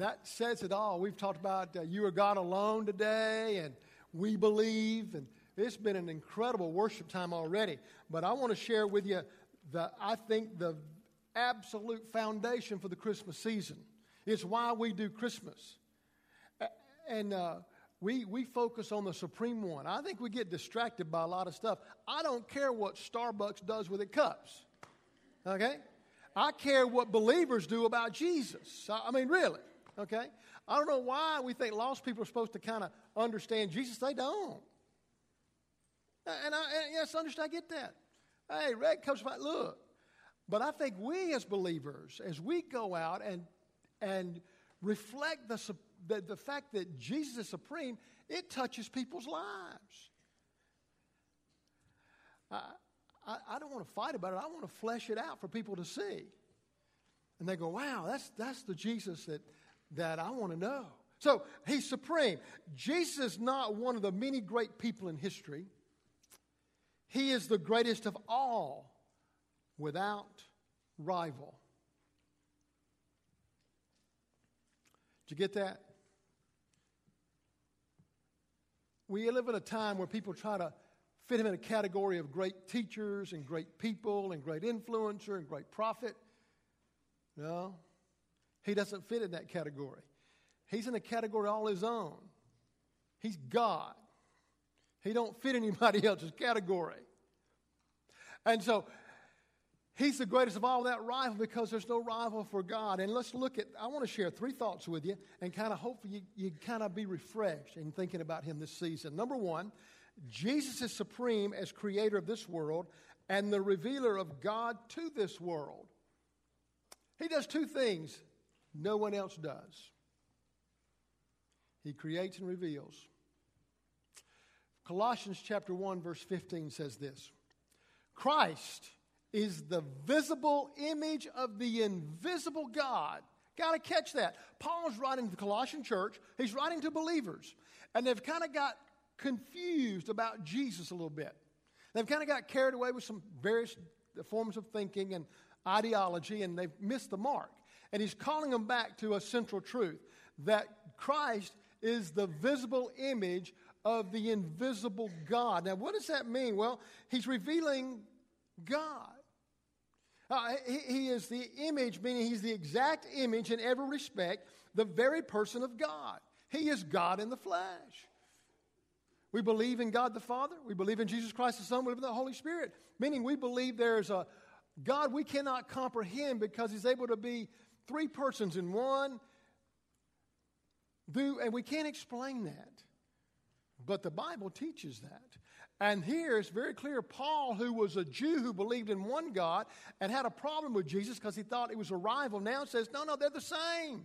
that says it all. We've talked about uh, you are God alone today, and we believe, and it's been an incredible worship time already. But I want to share with you the I think the absolute foundation for the Christmas season. It's why we do Christmas, and uh, we we focus on the supreme one. I think we get distracted by a lot of stuff. I don't care what Starbucks does with its cups. Okay, I care what believers do about Jesus. I mean, really. Okay? I don't know why we think lost people are supposed to kind of understand Jesus. They don't. And, I, and yes, understand, I get that. Hey, red comes by, look. But I think we as believers, as we go out and, and reflect the, the, the fact that Jesus is supreme, it touches people's lives. I, I, I don't want to fight about it. I want to flesh it out for people to see. And they go, wow, that's, that's the Jesus that, that I want to know. So he's supreme. Jesus is not one of the many great people in history. He is the greatest of all without rival. Did you get that? We live in a time where people try to fit him in a category of great teachers and great people and great influencer and great prophet. No, he doesn't fit in that category. He's in a category all his own. He's God. He don't fit anybody else's category. And so he's the greatest of all that rival because there's no rival for God. And let's look at, I want to share three thoughts with you and kind of hopefully you, you kind of be refreshed in thinking about him this season. Number one, Jesus is supreme as creator of this world and the revealer of God to this world. He does two things no one else does. He creates and reveals. Colossians chapter 1 verse 15 says this. Christ is the visible image of the invisible God. Got to catch that. Paul's writing to the Colossian church. He's writing to believers. And they've kind of got confused about Jesus a little bit. They've kind of got carried away with some various forms of thinking and ideology, and they've missed the mark. And he's calling them back to a central truth that Christ is the visible image of the invisible God. Now, what does that mean? Well, he's revealing God. Uh, he, he is the image, meaning he's the exact image in every respect, the very person of God. He is God in the flesh. We believe in God the Father. We believe in Jesus Christ the Son. We believe in the Holy Spirit. Meaning we believe there's a God we cannot comprehend because he's able to be three persons in one. Do, and we can't explain that. But the Bible teaches that. And here it's very clear Paul, who was a Jew who believed in one God and had a problem with Jesus because he thought he was a rival, now says, no, no, they're the same.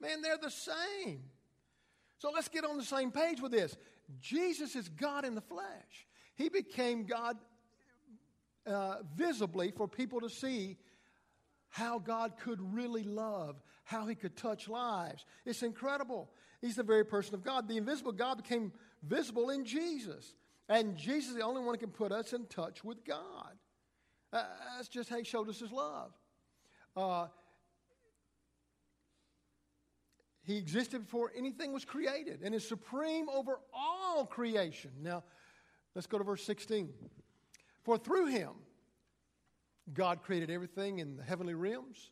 Man, they're the same. So let's get on the same page with this. Jesus is God in the flesh. He became God uh, visibly for people to see how God could really love, how he could touch lives. It's incredible. He's the very person of God. The invisible God became visible in Jesus. And Jesus is the only one who can put us in touch with God. Uh, that's just how he showed us his love. Uh, he existed before anything was created and is supreme over all creation. Now, let's go to verse 16. For through him, God created everything in the heavenly realms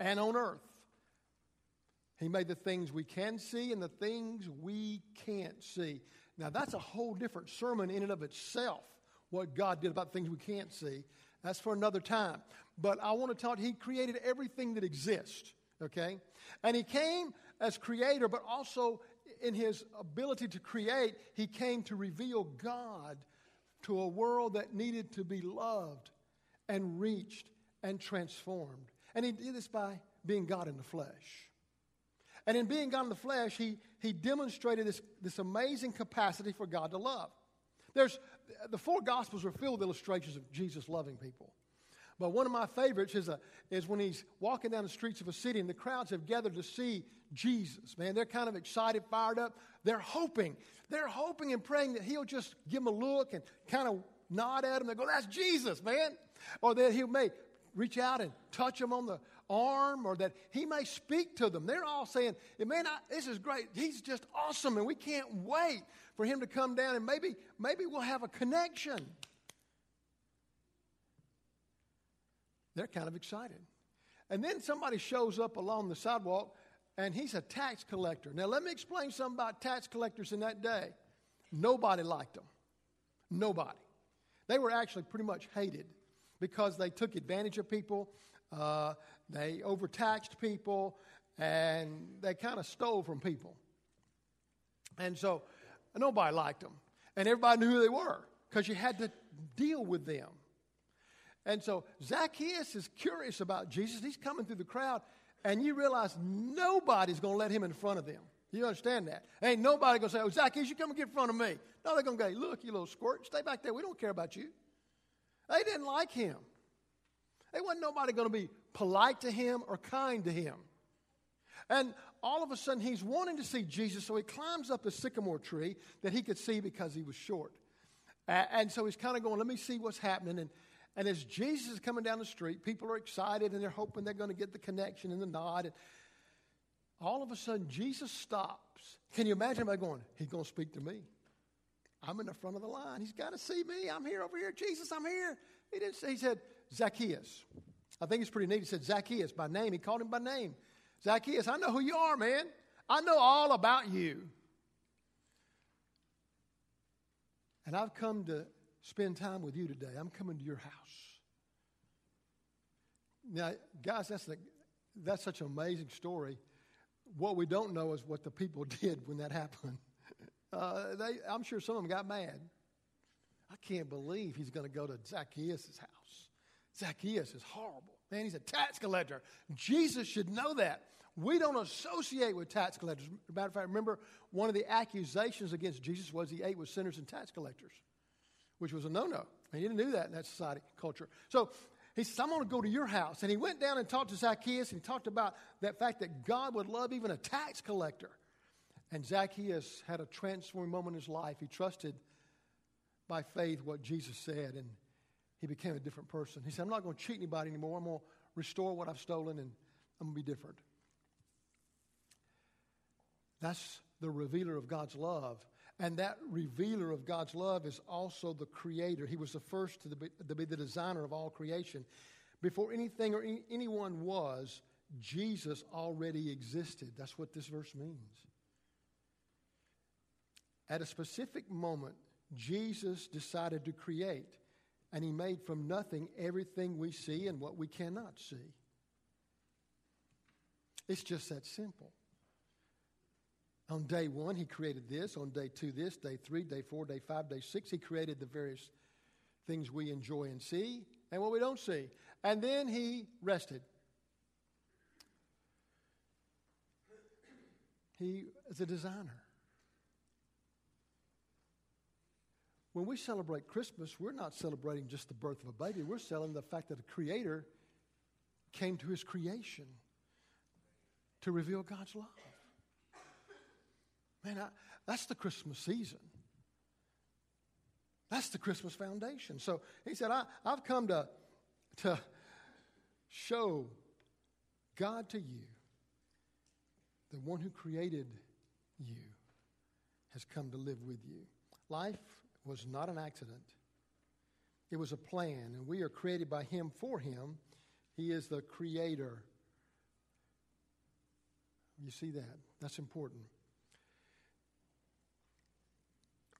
and on earth. He made the things we can see and the things we can't see. Now, that's a whole different sermon in and of itself, what God did about things we can't see. That's for another time. But I want to talk, He created everything that exists, okay? And He came as creator, but also in His ability to create, He came to reveal God to a world that needed to be loved and reached and transformed. And he did this by being God in the flesh. And in being God in the flesh, he, he demonstrated this, this amazing capacity for God to love. There's, the four Gospels are filled with illustrations of Jesus loving people. But one of my favorites is, a, is when he's walking down the streets of a city and the crowds have gathered to see Jesus. Man, they're kind of excited, fired up. They're hoping. They're hoping and praying that he'll just give them a look and kind of nod at them. They go, That's Jesus, man. Or that he may reach out and touch them on the, arm or that he may speak to them. They're all saying, Man, I, this is great. He's just awesome, and we can't wait for him to come down and maybe, maybe we'll have a connection. They're kind of excited. And then somebody shows up along the sidewalk and he's a tax collector. Now, let me explain something about tax collectors in that day. Nobody liked them. Nobody. They were actually pretty much hated because they took advantage of people, uh, they overtaxed people, and they kind of stole from people. And so nobody liked them. And everybody knew who they were because you had to deal with them. And so Zacchaeus is curious about Jesus. He's coming through the crowd, and you realize nobody's going to let him in front of them. You understand that? Ain't nobody going to say, Oh, Zacchaeus, you come and get in front of me. No, they're going to go, Look, you little squirt, stay back there. We don't care about you. They didn't like him. They wasn't nobody going to be polite to him or kind to him. And all of a sudden, he's wanting to see Jesus, so he climbs up the sycamore tree that he could see because he was short. And so he's kind of going, Let me see what's happening. And and as Jesus is coming down the street, people are excited and they're hoping they're going to get the connection and the nod. And all of a sudden, Jesus stops. Can you imagine by going, He's going to speak to me? I'm in the front of the line. He's got to see me. I'm here over here. Jesus, I'm here. He didn't say, he said, Zacchaeus. I think it's pretty neat. He said, Zacchaeus by name. He called him by name. Zacchaeus, I know who you are, man. I know all about you. And I've come to spend time with you today. I'm coming to your house. Now, guys, that's, the, that's such an amazing story. What we don't know is what the people did when that happened. Uh, they, I'm sure some of them got mad. I can't believe he's going to go to Zacchaeus' house. Zacchaeus is horrible. Man, he's a tax collector. Jesus should know that. We don't associate with tax collectors. Matter of fact, remember one of the accusations against Jesus was he ate with sinners and tax collectors which was a no no. And he didn't do that in that society culture. So he says, I'm going to go to your house. And he went down and talked to Zacchaeus and talked about that fact that God would love even a tax collector. And Zacchaeus had a transforming moment in his life. He trusted by faith what Jesus said and he became a different person. He said, I'm not going to cheat anybody anymore. I'm going to restore what I've stolen and I'm going to be different. That's the revealer of God's love. And that revealer of God's love is also the creator. He was the first to be, to be the designer of all creation. Before anything or any, anyone was, Jesus already existed. That's what this verse means. At a specific moment, Jesus decided to create, and he made from nothing everything we see and what we cannot see. It's just that simple. On day one, he created this. On day two, this. Day three, day four, day five, day six, he created the various things we enjoy and see and what we don't see. And then he rested. He is a designer. When we celebrate Christmas, we're not celebrating just the birth of a baby, we're celebrating the fact that a creator came to his creation to reveal God's love. Man, I, that's the Christmas season. That's the Christmas foundation. So he said, I, I've come to, to show God to you. The one who created you has come to live with you. Life was not an accident, it was a plan, and we are created by Him for Him. He is the creator. You see that? That's important.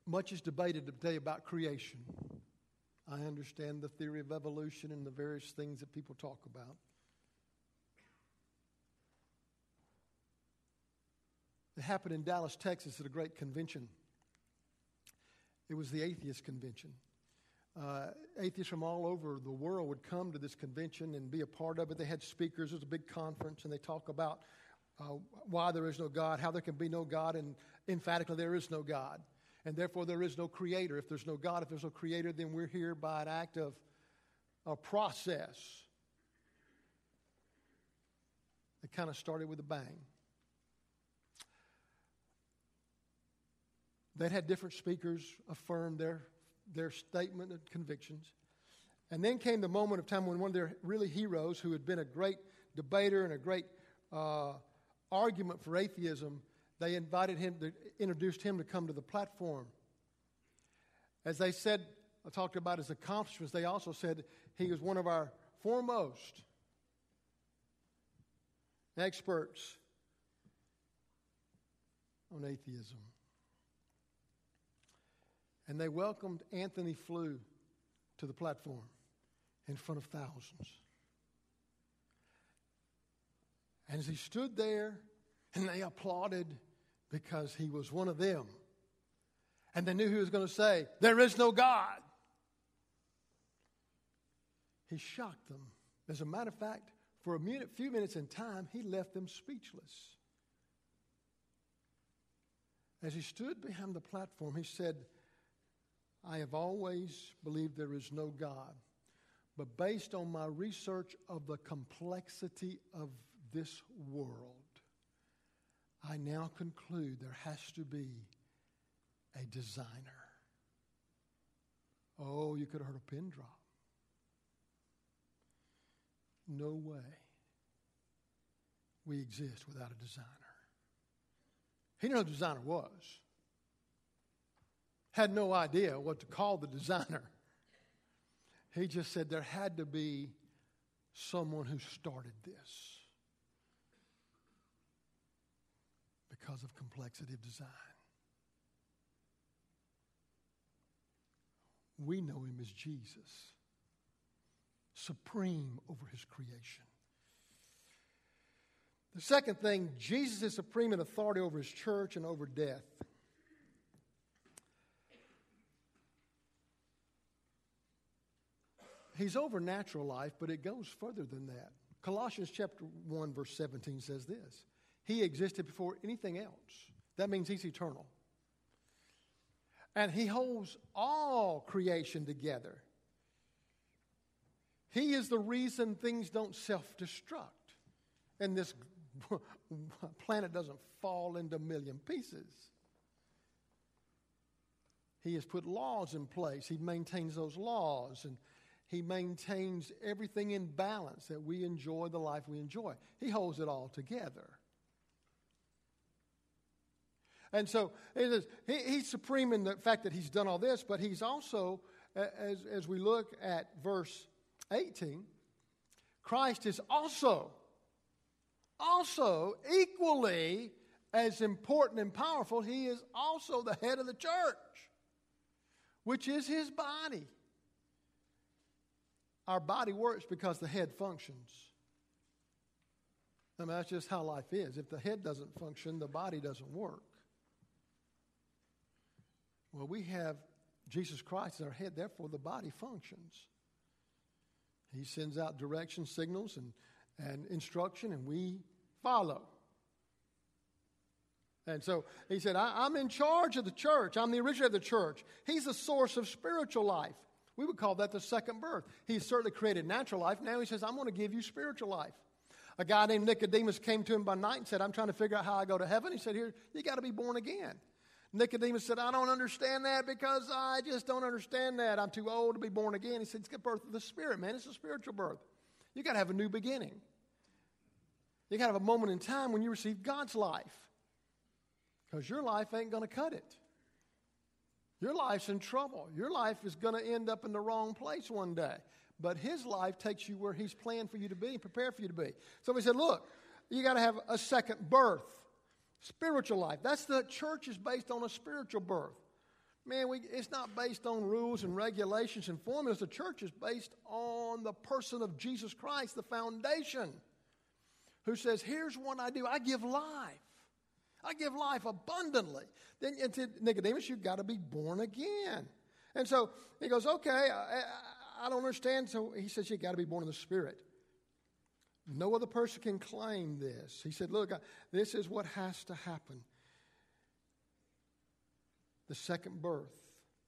Much is debated today about creation. I understand the theory of evolution and the various things that people talk about. It happened in Dallas, Texas at a great convention. It was the Atheist Convention. Uh, atheists from all over the world would come to this convention and be a part of it. They had speakers. It was a big conference, and they talk about uh, why there is no God, how there can be no God, and emphatically, there is no God and therefore there is no creator. If there's no God, if there's no creator, then we're here by an act of a process. It kind of started with a bang. They'd had different speakers affirm their, their statement and convictions. And then came the moment of time when one of their really heroes, who had been a great debater and a great uh, argument for atheism, they invited him, to, introduced him to come to the platform. As they said, I talked about his accomplishments, they also said he was one of our foremost experts on atheism. And they welcomed Antony Flew to the platform in front of thousands. And as he stood there, and they applauded because he was one of them. And they knew he was going to say, There is no God. He shocked them. As a matter of fact, for a minute, few minutes in time, he left them speechless. As he stood behind the platform, he said, I have always believed there is no God, but based on my research of the complexity of this world, I now conclude there has to be a designer. Oh, you could have heard a pin drop. No way we exist without a designer. He knew who the designer was. Had no idea what to call the designer. He just said there had to be someone who started this. Because of complexity of design. We know him as Jesus, supreme over his creation. The second thing, Jesus is supreme in authority over his church and over death. He's over natural life, but it goes further than that. Colossians chapter 1 verse 17 says this. He existed before anything else. That means he's eternal. And he holds all creation together. He is the reason things don't self destruct and this planet doesn't fall into a million pieces. He has put laws in place, he maintains those laws, and he maintains everything in balance that we enjoy the life we enjoy. He holds it all together. And so he, he's supreme in the fact that he's done all this, but he's also, as, as we look at verse 18, Christ is also, also equally as important and powerful. He is also the head of the church, which is his body. Our body works because the head functions. I mean, that's just how life is. If the head doesn't function, the body doesn't work. Well, we have Jesus Christ as our head, therefore the body functions. He sends out direction signals and, and instruction, and we follow. And so he said, I, am in charge of the church. I'm the originator of the church. He's the source of spiritual life. We would call that the second birth. He's certainly created natural life. Now he says, I'm going to give you spiritual life. A guy named Nicodemus came to him by night and said, I'm trying to figure out how I go to heaven. He said, Here, you got to be born again. Nicodemus said, I don't understand that because I just don't understand that. I'm too old to be born again. He said, It's the birth of the Spirit, man. It's a spiritual birth. You got to have a new beginning. You got to have a moment in time when you receive God's life because your life ain't going to cut it. Your life's in trouble. Your life is going to end up in the wrong place one day. But His life takes you where He's planned for you to be and prepared for you to be. So He said, Look, you got to have a second birth. Spiritual life. That's the church is based on a spiritual birth. Man, we, it's not based on rules and regulations and formulas. The church is based on the person of Jesus Christ, the foundation, who says, Here's what I do I give life. I give life abundantly. Then to Nicodemus, you've got to be born again. And so he goes, Okay, I, I don't understand. So he says, You've got to be born in the Spirit. No other person can claim this. He said, Look, this is what has to happen. The second birth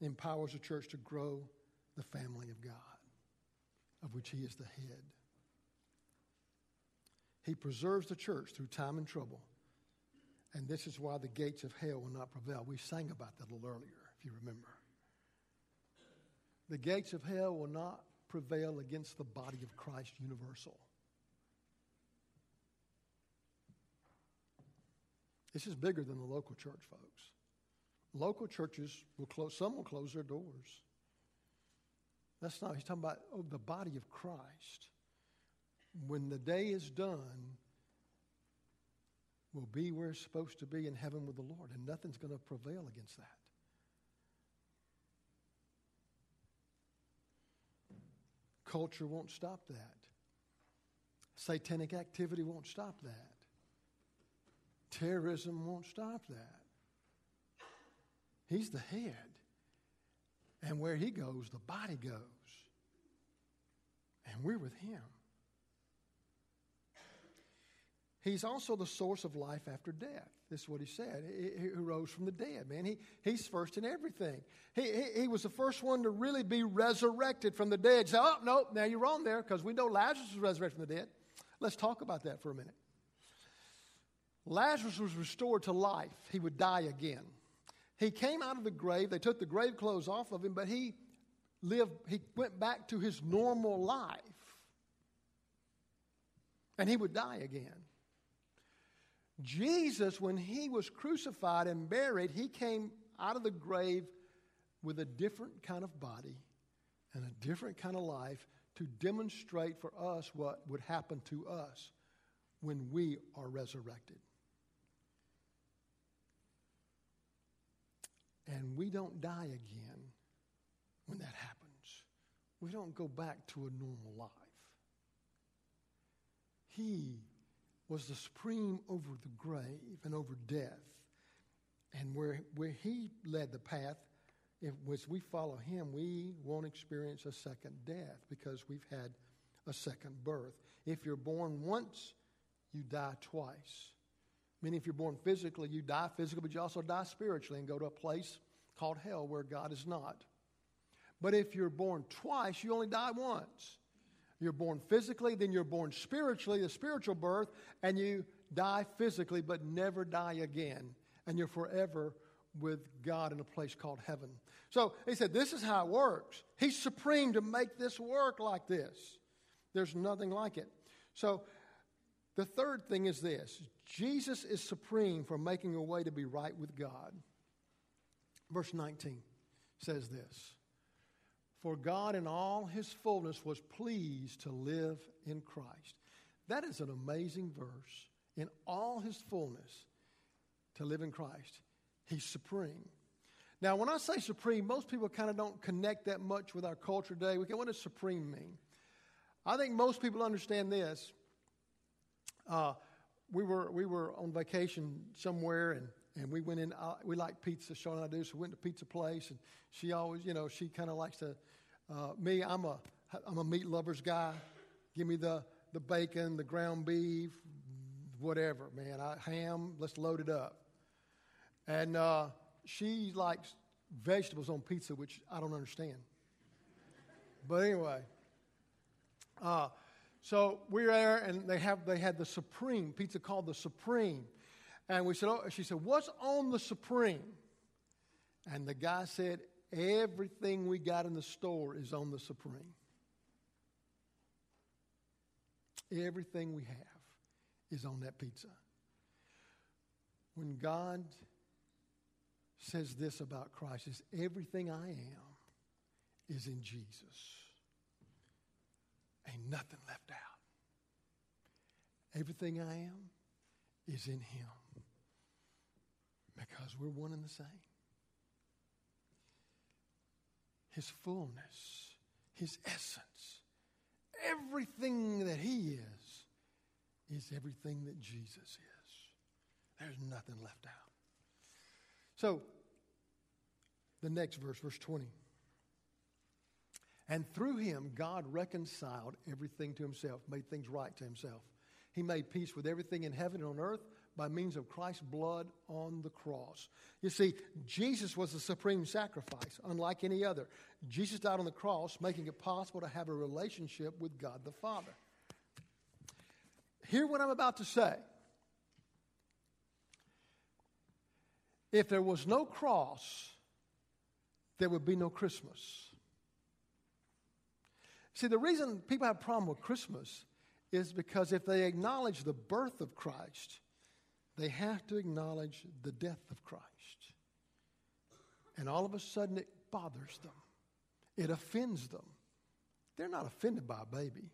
empowers the church to grow the family of God, of which He is the head. He preserves the church through time and trouble. And this is why the gates of hell will not prevail. We sang about that a little earlier, if you remember. The gates of hell will not prevail against the body of Christ universal. This is bigger than the local church, folks. Local churches will close, some will close their doors. That's not, he's talking about oh, the body of Christ. When the day is done, will be where it's supposed to be in heaven with the Lord, and nothing's going to prevail against that. Culture won't stop that. Satanic activity won't stop that. Terrorism won't stop that. He's the head. And where he goes, the body goes. And we're with him. He's also the source of life after death. This is what he said. He, rose from the dead, man. He, he's first in everything. He, he, he, was the first one to really be resurrected from the dead. Say, oh, no, now you're wrong there because we know Lazarus was resurrected from the dead. Let's talk about that for a minute. Lazarus was restored to life. He would die again. He came out of the grave. They took the grave clothes off of him, but he lived, he went back to his normal life. And he would die again. Jesus, when he was crucified and buried, he came out of the grave with a different kind of body and a different kind of life to demonstrate for us what would happen to us when we are resurrected. And we don't die again when that happens. We don't go back to a normal life. He was the supreme over the grave and over death. And where, where he led the path, if as we follow him, we won't experience a second death because we've had a second birth. If you're born once, you die twice. Meaning, if you're born physically, you die physically, but you also die spiritually and go to a place called hell where God is not. But if you're born twice, you only die once. You're born physically, then you're born spiritually, the spiritual birth, and you die physically, but never die again. And you're forever with God in a place called heaven. So he said, This is how it works. He's supreme to make this work like this. There's nothing like it. So the third thing is this Jesus is supreme for making a way to be right with God. Verse 19 says this For God in all his fullness was pleased to live in Christ. That is an amazing verse. In all his fullness, to live in Christ. He's supreme. Now, when I say supreme, most people kind of don't connect that much with our culture today. We go, what does supreme mean? I think most people understand this. Uh, we, were, we were on vacation somewhere, and and we went in. Uh, we like pizza. Sean and I do. So we went to pizza place, and she always, you know, she kind of likes to. Uh, me, I'm a I'm a meat lovers guy. Give me the the bacon, the ground beef, whatever, man. I, ham. Let's load it up. And uh, she likes vegetables on pizza, which I don't understand. but anyway, uh, so we we're there, and they have they had the supreme pizza called the supreme. And we said, oh, she said, what's on the Supreme? And the guy said, everything we got in the store is on the Supreme. Everything we have is on that pizza. When God says this about Christ, is everything I am is in Jesus. Ain't nothing left. Everything I am is in Him. Because we're one and the same. His fullness, His essence, everything that He is, is everything that Jesus is. There's nothing left out. So, the next verse, verse 20. And through him, God reconciled everything to himself, made things right to himself. He made peace with everything in heaven and on earth by means of Christ's blood on the cross. You see, Jesus was the supreme sacrifice, unlike any other. Jesus died on the cross, making it possible to have a relationship with God the Father. Hear what I'm about to say. If there was no cross, there would be no Christmas. See, the reason people have a problem with Christmas is because if they acknowledge the birth of Christ, they have to acknowledge the death of Christ. And all of a sudden it bothers them, it offends them. They're not offended by a baby,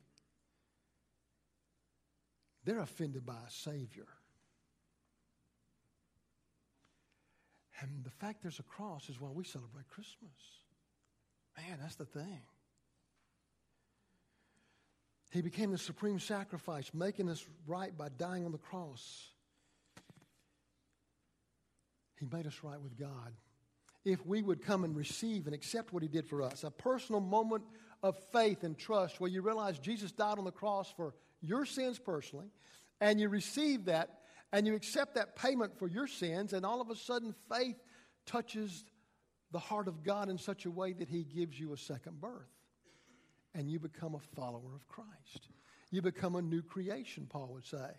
they're offended by a Savior. And the fact there's a cross is why we celebrate Christmas. Man, that's the thing. He became the supreme sacrifice, making us right by dying on the cross. He made us right with God. If we would come and receive and accept what He did for us, a personal moment of faith and trust where you realize Jesus died on the cross for your sins personally, and you receive that and you accept that payment for your sins, and all of a sudden faith touches the heart of God in such a way that He gives you a second birth. And you become a follower of Christ. You become a new creation, Paul would say.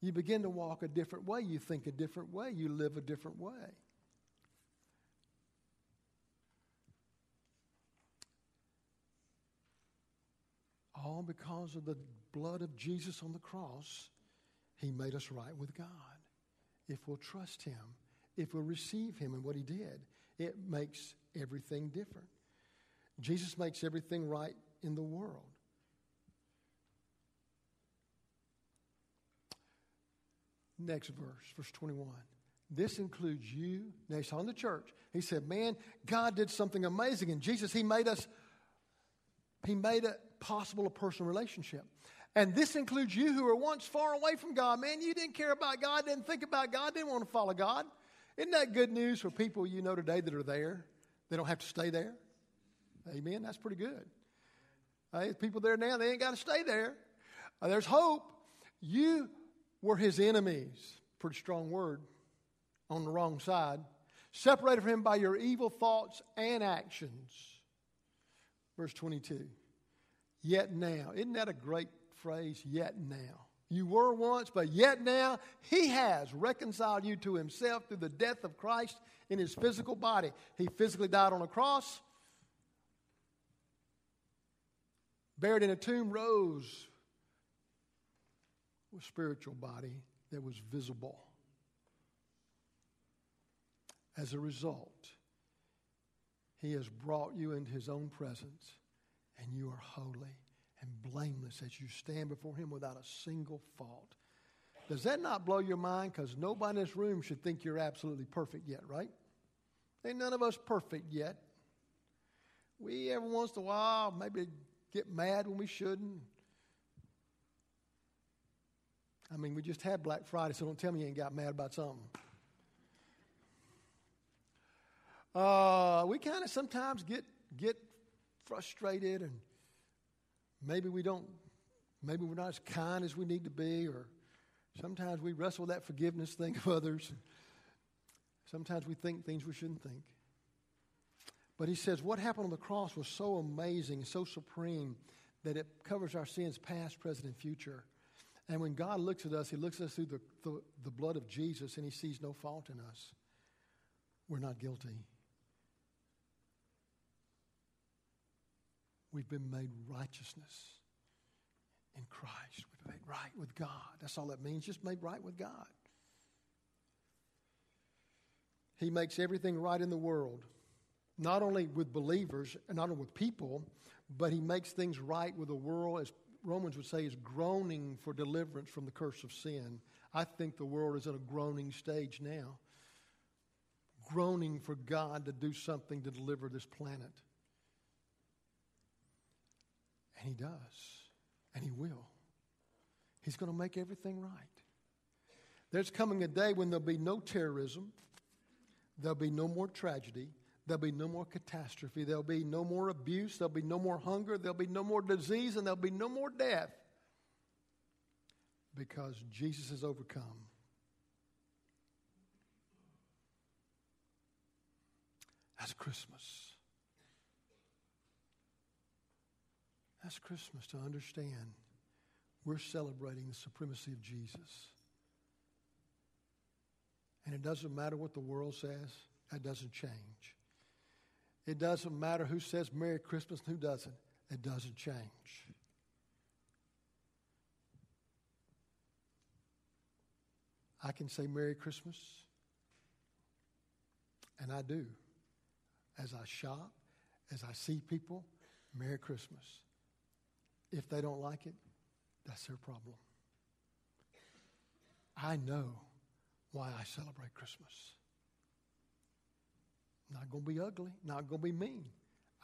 You begin to walk a different way. You think a different way. You live a different way. All because of the blood of Jesus on the cross he made us right with God. If we'll trust Him, if we'll receive Him and what He did, it makes everything different. Jesus makes everything right in the world. Next verse, verse 21. This includes you. Now he's telling the church. He said, Man, God did something amazing in Jesus. He made us, He made it possible a personal relationship. And this includes you who were once far away from God. Man, you didn't care about God, didn't think about God, didn't want to follow God. Isn't that good news for people you know today that are there? They don't have to stay there. Amen. That's pretty good. Hey, people there now, they ain't got to stay there. Uh, there's hope. You were his enemies. Pretty strong word. On the wrong side. Separated from him by your evil thoughts and actions. Verse 22. Yet now. Isn't that a great phrase, yet now. You were once, but yet now he has reconciled you to himself through the death of Christ in his physical body. He physically died on a cross, buried in a tomb, rose with spiritual body that was visible. As a result, he has brought you into his own presence, and you are holy and blameless as you stand before Him without a single fault. Does that not blow your mind? Because nobody in this room should think you're absolutely perfect yet, right? Ain't none of us perfect yet. We every once in a while maybe get mad when we shouldn't. I mean, we just had Black Friday, so don't tell me you ain't got mad about something. Uh, we kind of sometimes get get frustrated and maybe we don't, maybe we're not as kind as we need to be, or sometimes we wrestle that forgiveness thing of others. Sometimes we think things we shouldn't think. But he says what happened on the cross was so amazing, so supreme, that it covers our sins past, present, and future. And when God looks at us, he looks at us through the, the, the blood of Jesus and he sees no fault in us. We're not guilty. We've been made righteousness in Christ. We've been made right with God. That's all that means, just made right with God. He makes everything right in the world, not only with believers and not only with people, but he makes things right with the world, as Romans would say, is groaning for deliverance from the curse of sin. I think the world is in a groaning stage now, groaning for God to do something to deliver this planet. And He does. And He will. He's going to make everything right. There's coming a day when there'll be no terrorism, there'll be no more tragedy, there'll be no more catastrophe, there'll be no more abuse, there'll be no more hunger, there'll be no more disease, and there'll be no more death because Jesus has overcome. That's Christmas. That's Christmas to understand we're celebrating the supremacy of Jesus. And it doesn't matter what the world says, that doesn't change. It doesn't matter who says Merry Christmas and who doesn't, it doesn't change. I can say Merry Christmas, and I do. As I shop, as I see people, Merry Christmas. If they don't like it, that's their problem. I know why I celebrate Christmas. Not going to be ugly, not going to be mean.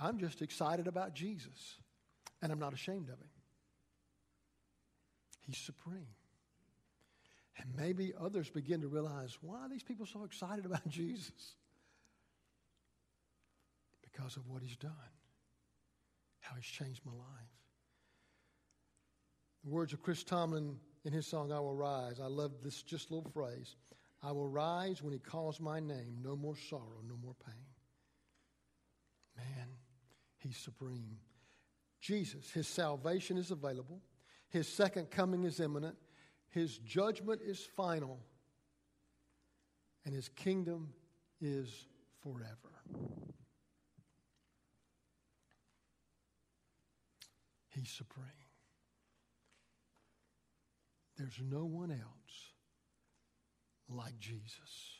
I'm just excited about Jesus, and I'm not ashamed of him. He's supreme. And maybe others begin to realize why are these people so excited about Jesus? Because of what he's done, how he's changed my life. The words of Chris Tomlin in his song, I Will Rise, I love this just little phrase. I will rise when he calls my name. No more sorrow, no more pain. Man, he's supreme. Jesus, his salvation is available. His second coming is imminent. His judgment is final. And his kingdom is forever. He's supreme. There's no one else like Jesus.